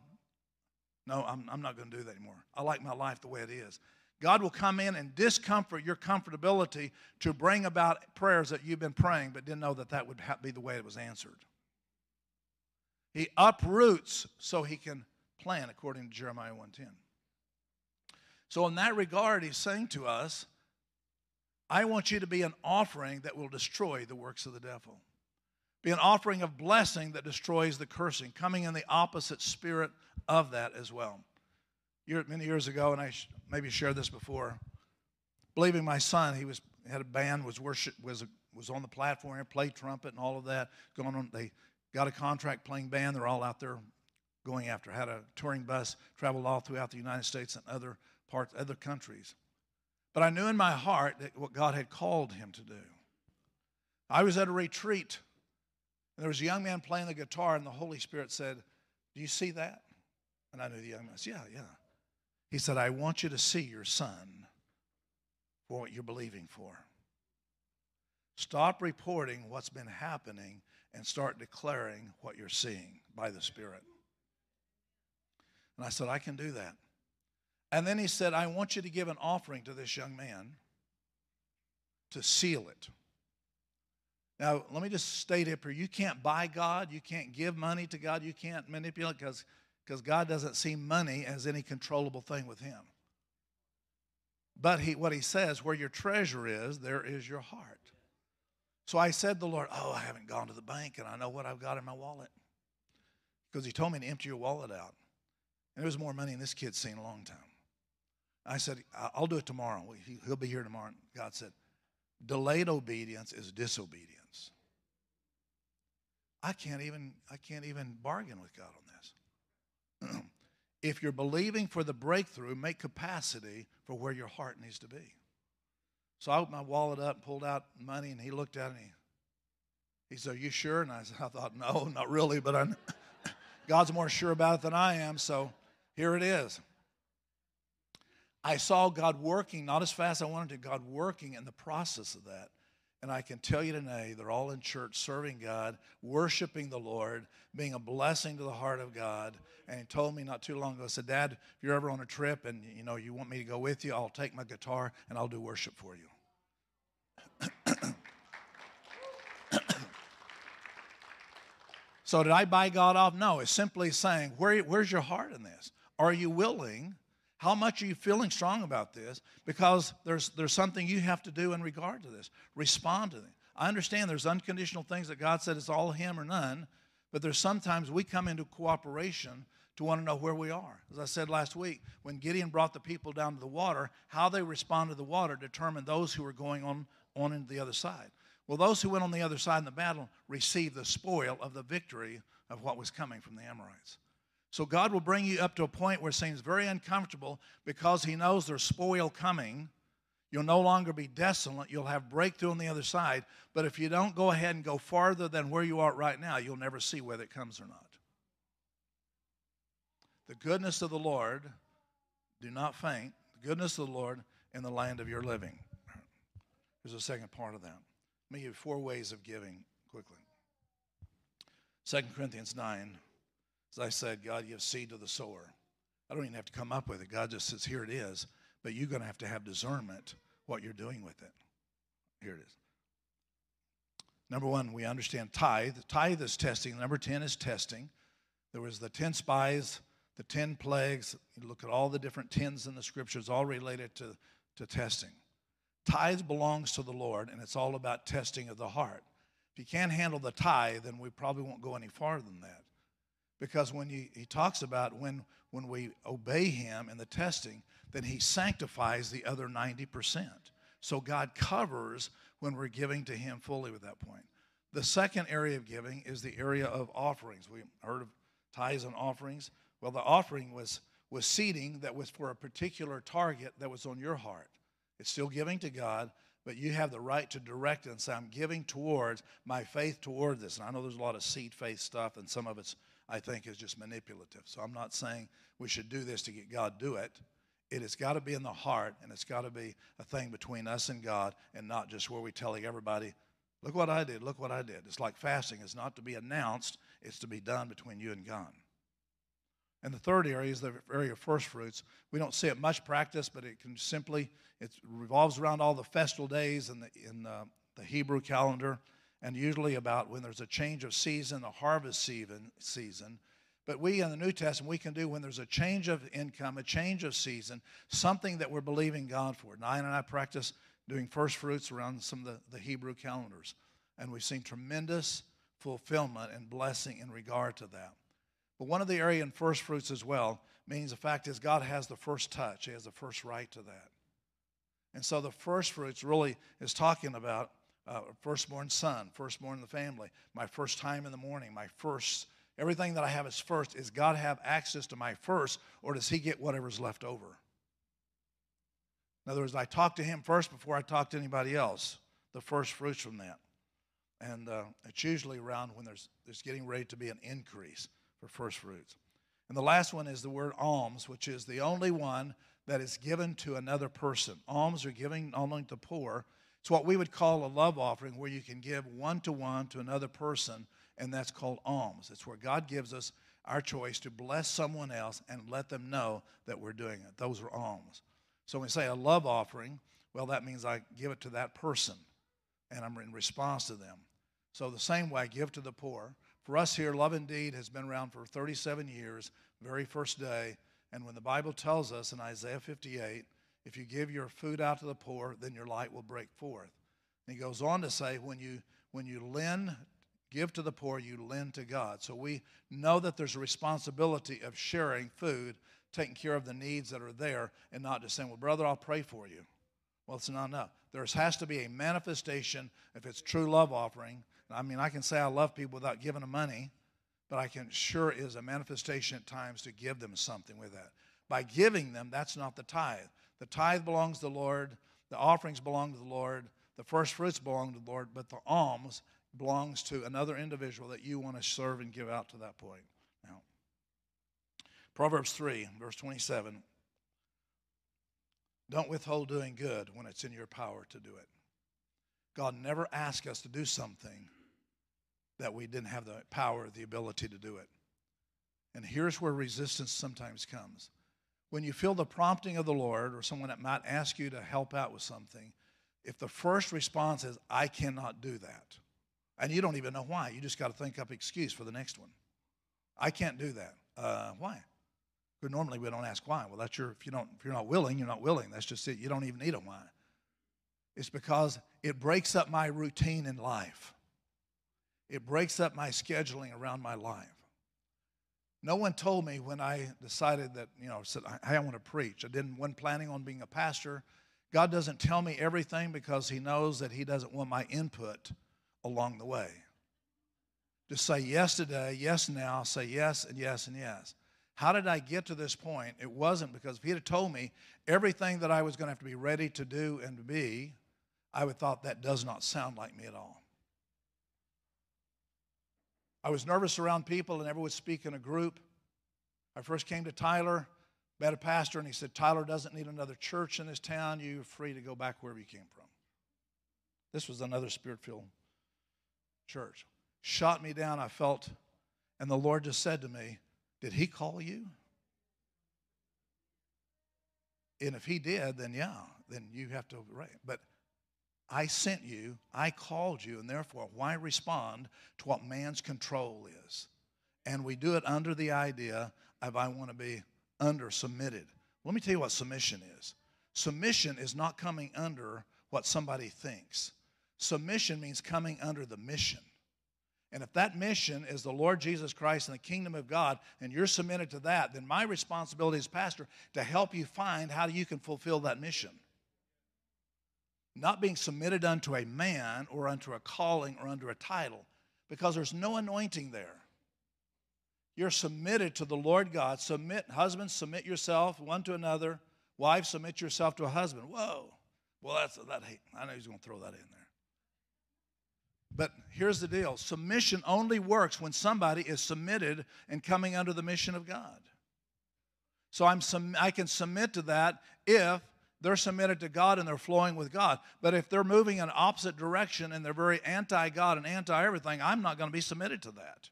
no, I'm, I'm not going to do that anymore. I like my life the way it is. God will come in and discomfort your comfortability to bring about prayers that you've been praying but didn't know that that would be the way it was answered. He uproots so he can plant, according to Jeremiah 1:10. So in that regard he's saying to us, I want you to be an offering that will destroy the works of the devil. Be an offering of blessing that destroys the cursing, coming in the opposite spirit of that as well. Many years ago, and I maybe shared this before, believing my son, he was had a band, was worship, was was on the platform, played trumpet and all of that. Going on, they got a contract playing band. They're all out there going after. Had a touring bus, traveled all throughout the United States and other parts, other countries. But I knew in my heart that what God had called him to do. I was at a retreat and there was a young man playing the guitar, and the Holy Spirit said, Do you see that? And I knew the young man said, Yeah, yeah. He said, I want you to see your son for what you're believing for. Stop reporting what's been happening and start declaring what you're seeing by the Spirit. And I said, I can do that. And then he said, I want you to give an offering to this young man to seal it. Now, let me just state up here you can't buy God, you can't give money to God, you can't manipulate because because God doesn't see money as any controllable thing with Him. But he, what He says, where your treasure is, there is your heart. So I said the Lord, Oh, I haven't gone to the bank and I know what I've got in my wallet. Because He told me to empty your wallet out. And there was more money than this kid's seen in a long time. I said, I'll do it tomorrow. He'll be here tomorrow. God said, Delayed obedience is disobedience. I can't even I can't even bargain with God on this. (clears throat) if you're believing for the breakthrough, make capacity for where your heart needs to be. So I opened my wallet up and pulled out money, and he looked at and he, he said, Are you sure? And I, said, (laughs) I thought, No, not really, but i (laughs) God's more sure about it than I am, so here it is. I saw God working, not as fast as I wanted to, God working in the process of that. And I can tell you today, they're all in church serving God, worshiping the Lord, being a blessing to the heart of God. And he told me not too long ago, I said, Dad, if you're ever on a trip and you know you want me to go with you, I'll take my guitar and I'll do worship for you. (coughs) so did I buy God off? No, it's simply saying, Where, where's your heart in this? Are you willing how much are you feeling strong about this? Because there's, there's something you have to do in regard to this. Respond to them. I understand there's unconditional things that God said it's all Him or none, but there's sometimes we come into cooperation to want to know where we are. As I said last week, when Gideon brought the people down to the water, how they responded to the water determined those who were going on, on into the other side. Well, those who went on the other side in the battle received the spoil of the victory of what was coming from the Amorites. So God will bring you up to a point where it seems very uncomfortable because He knows there's spoil coming. You'll no longer be desolate. You'll have breakthrough on the other side. But if you don't go ahead and go farther than where you are right now, you'll never see whether it comes or not. The goodness of the Lord, do not faint. The goodness of the Lord in the land of your living. There's a second part of that. Let me give you four ways of giving quickly. 2 Corinthians 9, as I said, God gives seed to the sower. I don't even have to come up with it. God just says, here it is. But you're going to have to have discernment what you're doing with it. Here it is. Number one, we understand tithe. Tithe is testing. Number 10 is testing. There was the 10 spies, the 10 plagues. You look at all the different tens in the scriptures, all related to, to testing. Tithe belongs to the Lord, and it's all about testing of the heart. If you can't handle the tithe, then we probably won't go any farther than that. Because when you, he talks about when, when we obey him in the testing, then he sanctifies the other 90%. So God covers when we're giving to him fully with that point. The second area of giving is the area of offerings. We heard of tithes and offerings. Well, the offering was, was seeding that was for a particular target that was on your heart. It's still giving to God, but you have the right to direct it and say, I'm giving towards my faith toward this. And I know there's a lot of seed faith stuff, and some of it's, I think, is just manipulative. So I'm not saying we should do this to get God do it. It has got to be in the heart, and it's got to be a thing between us and God, and not just where we're telling everybody, look what I did, look what I did. It's like fasting. It's not to be announced, it's to be done between you and God. And the third area is the area of first fruits. We don't see it much practice, but it can simply, it revolves around all the festal days in the, in the, the Hebrew calendar, and usually about when there's a change of season, a harvest season, season. But we in the New Testament, we can do when there's a change of income, a change of season, something that we're believing God for. Diane and I practice doing first fruits around some of the, the Hebrew calendars. And we've seen tremendous fulfillment and blessing in regard to that. But one of the area in first fruits as well means the fact is God has the first touch. He has the first right to that. And so the first fruits really is talking about uh, firstborn son, firstborn in the family, my first time in the morning, my first, everything that I have is first. Is God have access to my first, or does he get whatever's left over? In other words, I talk to him first before I talk to anybody else, the first fruits from that. And uh, it's usually around when there's, there's getting ready to be an increase for first fruits. And the last one is the word alms, which is the only one that is given to another person. Alms are giving only to poor. It's what we would call a love offering, where you can give one to one to another person, and that's called alms. It's where God gives us our choice to bless someone else and let them know that we're doing it. Those are alms. So when we say a love offering, well, that means I give it to that person, and I'm in response to them. So the same way I give to the poor, for us here, Love Indeed has been around for 37 years, very first day. And when the Bible tells us in Isaiah 58, if you give your food out to the poor, then your light will break forth. And he goes on to say, when you when you lend, give to the poor, you lend to God. So we know that there's a responsibility of sharing food, taking care of the needs that are there, and not just saying, Well, brother, I'll pray for you. Well, it's not enough. There has to be a manifestation, if it's true love offering, I mean, I can say I love people without giving them money, but I can sure is a manifestation at times to give them something with that. By giving them, that's not the tithe. The tithe belongs to the Lord, the offerings belong to the Lord, the first fruits belong to the Lord, but the alms belongs to another individual that you want to serve and give out to that point. Now, Proverbs 3, verse 27. Don't withhold doing good when it's in your power to do it. God never asked us to do something that we didn't have the power, the ability to do it. And here's where resistance sometimes comes. When you feel the prompting of the Lord or someone that might ask you to help out with something, if the first response is, I cannot do that, and you don't even know why, you just got to think up excuse for the next one. I can't do that. Uh, why? Because normally we don't ask why. Well, that's your if you don't if you're not willing, you're not willing. That's just it. You don't even need a why. It's because it breaks up my routine in life. It breaks up my scheduling around my life. No one told me when I decided that, you know, said, hey, I want to preach. I didn't, wasn't planning on being a pastor. God doesn't tell me everything because He knows that He doesn't want my input along the way. to say yes today, yes now, say yes and yes and yes. How did I get to this point? It wasn't because if he'd have told me everything that I was going to have to be ready to do and to be, I would have thought that does not sound like me at all. I was nervous around people and never would speak in a group. I first came to Tyler, met a pastor, and he said, Tyler doesn't need another church in this town. You're free to go back wherever you came from. This was another spirit filled church. Shot me down. I felt, and the Lord just said to me, Did he call you? And if he did, then yeah, then you have to, right. But I sent you, I called you, and therefore, why respond to what man's control is? And we do it under the idea of I want to be under submitted. Let me tell you what submission is. Submission is not coming under what somebody thinks. Submission means coming under the mission. And if that mission is the Lord Jesus Christ and the kingdom of God, and you're submitted to that, then my responsibility as pastor to help you find how you can fulfill that mission. Not being submitted unto a man or unto a calling or under a title, because there's no anointing there. You're submitted to the Lord God. Submit, husbands, submit yourself one to another. Wives, submit yourself to a husband. Whoa. Well, that's that. I know he's going to throw that in there. But here's the deal submission only works when somebody is submitted and coming under the mission of God. So I'm I can submit to that if they're submitted to God and they're flowing with God. But if they're moving in opposite direction and they're very anti God and anti everything, I'm not going to be submitted to that.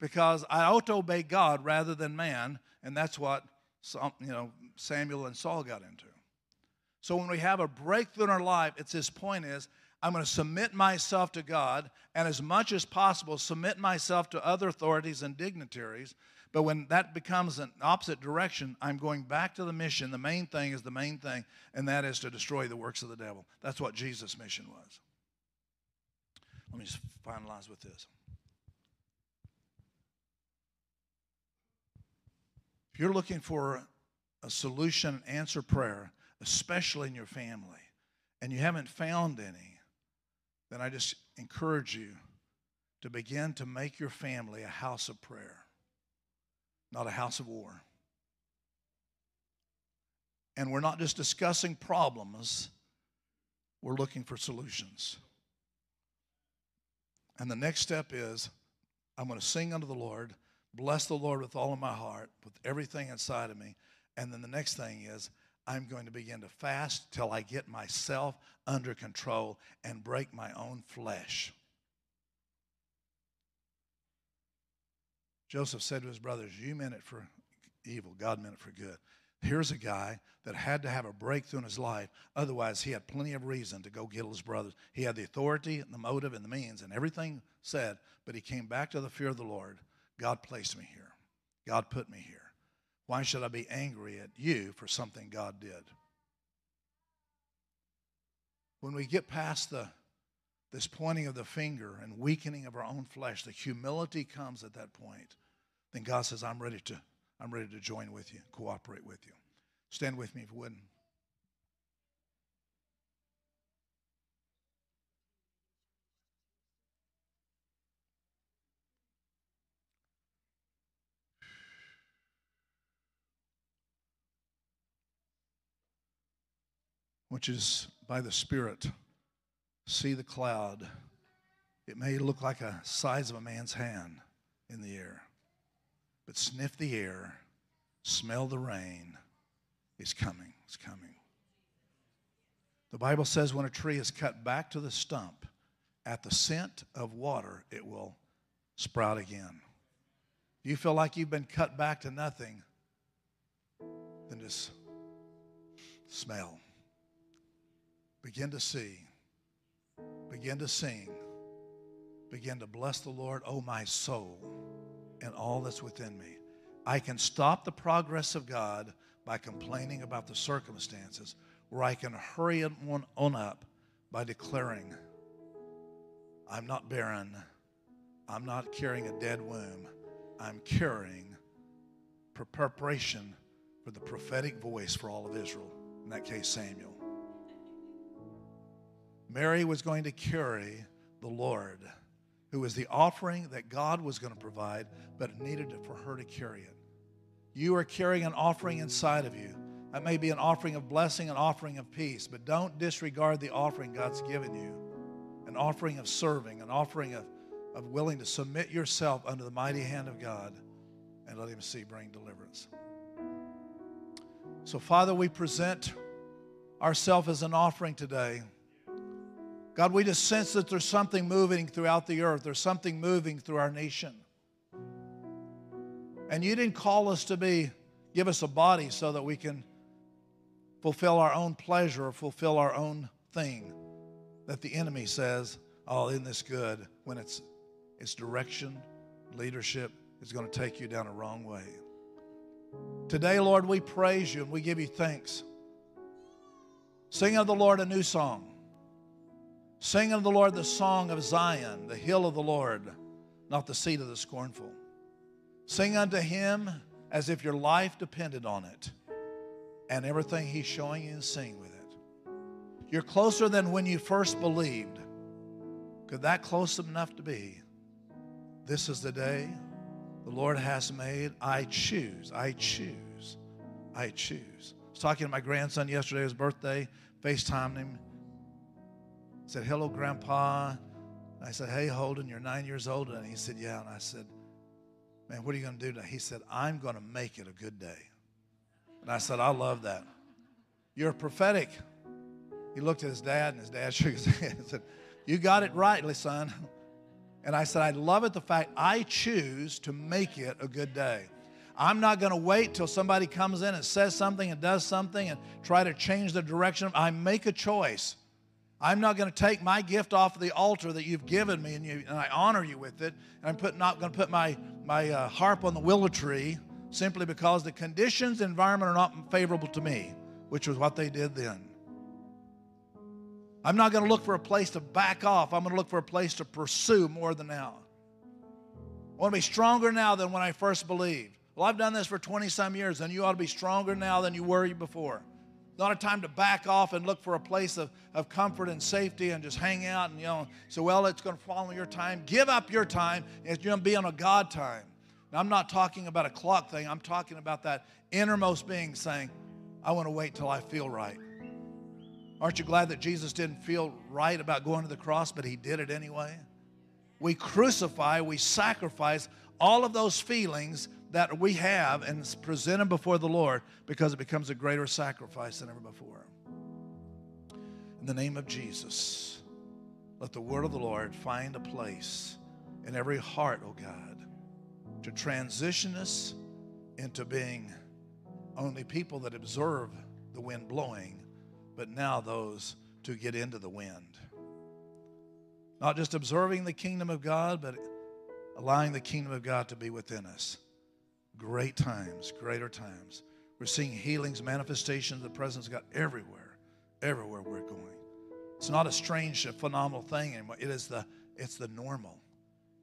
Because I ought to obey God rather than man, and that's what you know Samuel and Saul got into. So when we have a breakthrough in our life, it's this point is I'm going to submit myself to God and as much as possible submit myself to other authorities and dignitaries. But when that becomes an opposite direction, I'm going back to the mission. The main thing is the main thing, and that is to destroy the works of the devil. That's what Jesus' mission was. Let me just finalize with this. If you're looking for a solution, answer prayer, especially in your family, and you haven't found any, then I just encourage you to begin to make your family a house of prayer, not a house of war. And we're not just discussing problems, we're looking for solutions. And the next step is I'm going to sing unto the Lord, bless the Lord with all of my heart, with everything inside of me. And then the next thing is I'm going to begin to fast till I get myself under control and break my own flesh. Joseph said to his brothers, You meant it for evil, God meant it for good. Here's a guy that had to have a breakthrough in his life. Otherwise, he had plenty of reason to go kill his brothers. He had the authority, and the motive, and the means, and everything said, but he came back to the fear of the Lord. God placed me here. God put me here. Why should I be angry at you for something God did? When we get past the, this pointing of the finger and weakening of our own flesh, the humility comes at that point. Then God says, I'm ready to, I'm ready to join with you, cooperate with you. Stand with me if you wouldn't. which is by the Spirit, see the cloud. It may look like a size of a man's hand in the air, but sniff the air, smell the rain. It's coming. It's coming. The Bible says when a tree is cut back to the stump, at the scent of water, it will sprout again. Do you feel like you've been cut back to nothing, then just smell. Begin to see. Begin to sing. Begin to bless the Lord, oh my soul, and all that's within me. I can stop the progress of God by complaining about the circumstances, or I can hurry one on up by declaring, I'm not barren. I'm not carrying a dead womb. I'm carrying preparation for the prophetic voice for all of Israel, in that case, Samuel. Mary was going to carry the Lord who was the offering that God was going to provide, but it needed for her to carry it. You are carrying an offering inside of you. That may be an offering of blessing, an offering of peace, but don't disregard the offering God's given you an offering of serving, an offering of, of willing to submit yourself under the mighty hand of God and let Him see bring deliverance. So, Father, we present ourselves as an offering today. God, we just sense that there's something moving throughout the earth, there's something moving through our nation. And you didn't call us to be, give us a body so that we can fulfill our own pleasure or fulfill our own thing that the enemy says, oh, isn't this good? When it's, it's direction, leadership is going to take you down a wrong way. Today, Lord, we praise you and we give you thanks. Sing of the Lord a new song. Sing of the Lord the song of Zion, the hill of the Lord, not the seat of the scornful. Sing unto him as if your life depended on it and everything he's showing you and sing with it. You're closer than when you first believed. Could that close enough to be? This is the day the Lord has made. I choose, I choose, I choose. I was talking to my grandson yesterday, his birthday, FaceTimed him. Said, Hello, Grandpa. I said, Hey, Holden, you're nine years old. And he said, Yeah. And I said, Man, what are you going to do today? He said, I'm going to make it a good day. And I said, I love that. You're prophetic. He looked at his dad, and his dad (laughs) shook his head and said, You got it rightly, son. And I said, I love it the fact I choose to make it a good day. I'm not going to wait till somebody comes in and says something and does something and try to change the direction. I make a choice. I'm not going to take my gift off of the altar that you've given me and, you, and I honor you with it. And I'm put, not going to put my, my uh, harp on the willow tree simply because the conditions, the environment are not favorable to me, which was what they did then. I'm not going to look for a place to back off. I'm going to look for a place to pursue more than now. I want to be stronger now than when I first believed. Well, I've done this for 20 some years, and you ought to be stronger now than you were before. Not a time to back off and look for a place of, of comfort and safety and just hang out and, you know, so, well, it's going to follow your time. Give up your time. It's going to be on a God time. Now, I'm not talking about a clock thing. I'm talking about that innermost being saying, I want to wait till I feel right. Aren't you glad that Jesus didn't feel right about going to the cross, but he did it anyway? We crucify, we sacrifice all of those feelings that we have and present them before the Lord because it becomes a greater sacrifice than ever before. In the name of Jesus, let the word of the Lord find a place in every heart, oh God, to transition us into being only people that observe the wind blowing but now those to get into the wind. Not just observing the kingdom of God, but allowing the kingdom of God to be within us. Great times, greater times. We're seeing healings, manifestations of the presence of God everywhere, everywhere we're going. It's not a strange, a phenomenal thing anymore. It is the, it's the normal.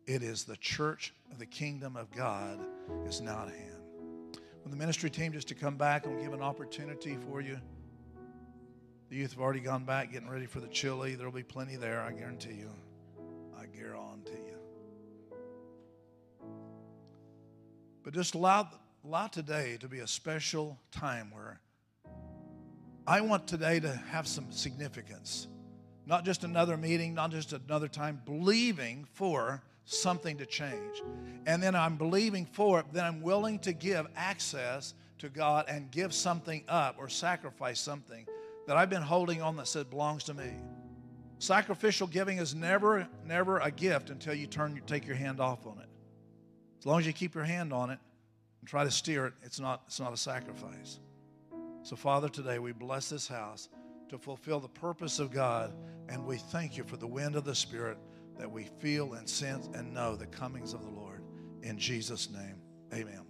It is the church of the kingdom of God is now at hand. When the ministry team just to come back and give an opportunity for you. The youth have already gone back getting ready for the chili. There'll be plenty there, I guarantee you. I guarantee you. But just allow, allow today to be a special time where I want today to have some significance. Not just another meeting, not just another time, believing for something to change. And then I'm believing for it, then I'm willing to give access to God and give something up or sacrifice something that I've been holding on that said belongs to me. Sacrificial giving is never, never a gift until you turn, you take your hand off on it. Long as you keep your hand on it and try to steer it, it's not, it's not a sacrifice. So, Father, today we bless this house to fulfill the purpose of God, and we thank you for the wind of the Spirit that we feel and sense and know the comings of the Lord. In Jesus' name, amen.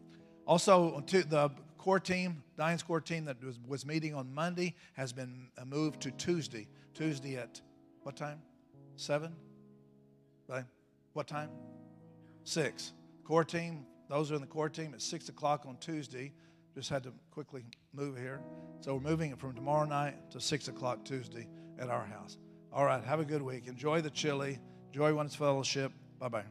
Also, to the core team, Diane's core team that was, was meeting on Monday has been moved to Tuesday. Tuesday at what time? Seven? What time? Six. Core team, those are in the core team at six o'clock on Tuesday. Just had to quickly move here. So we're moving it from tomorrow night to six o'clock Tuesday at our house. All right, have a good week. Enjoy the chili. Enjoy one's fellowship. Bye bye.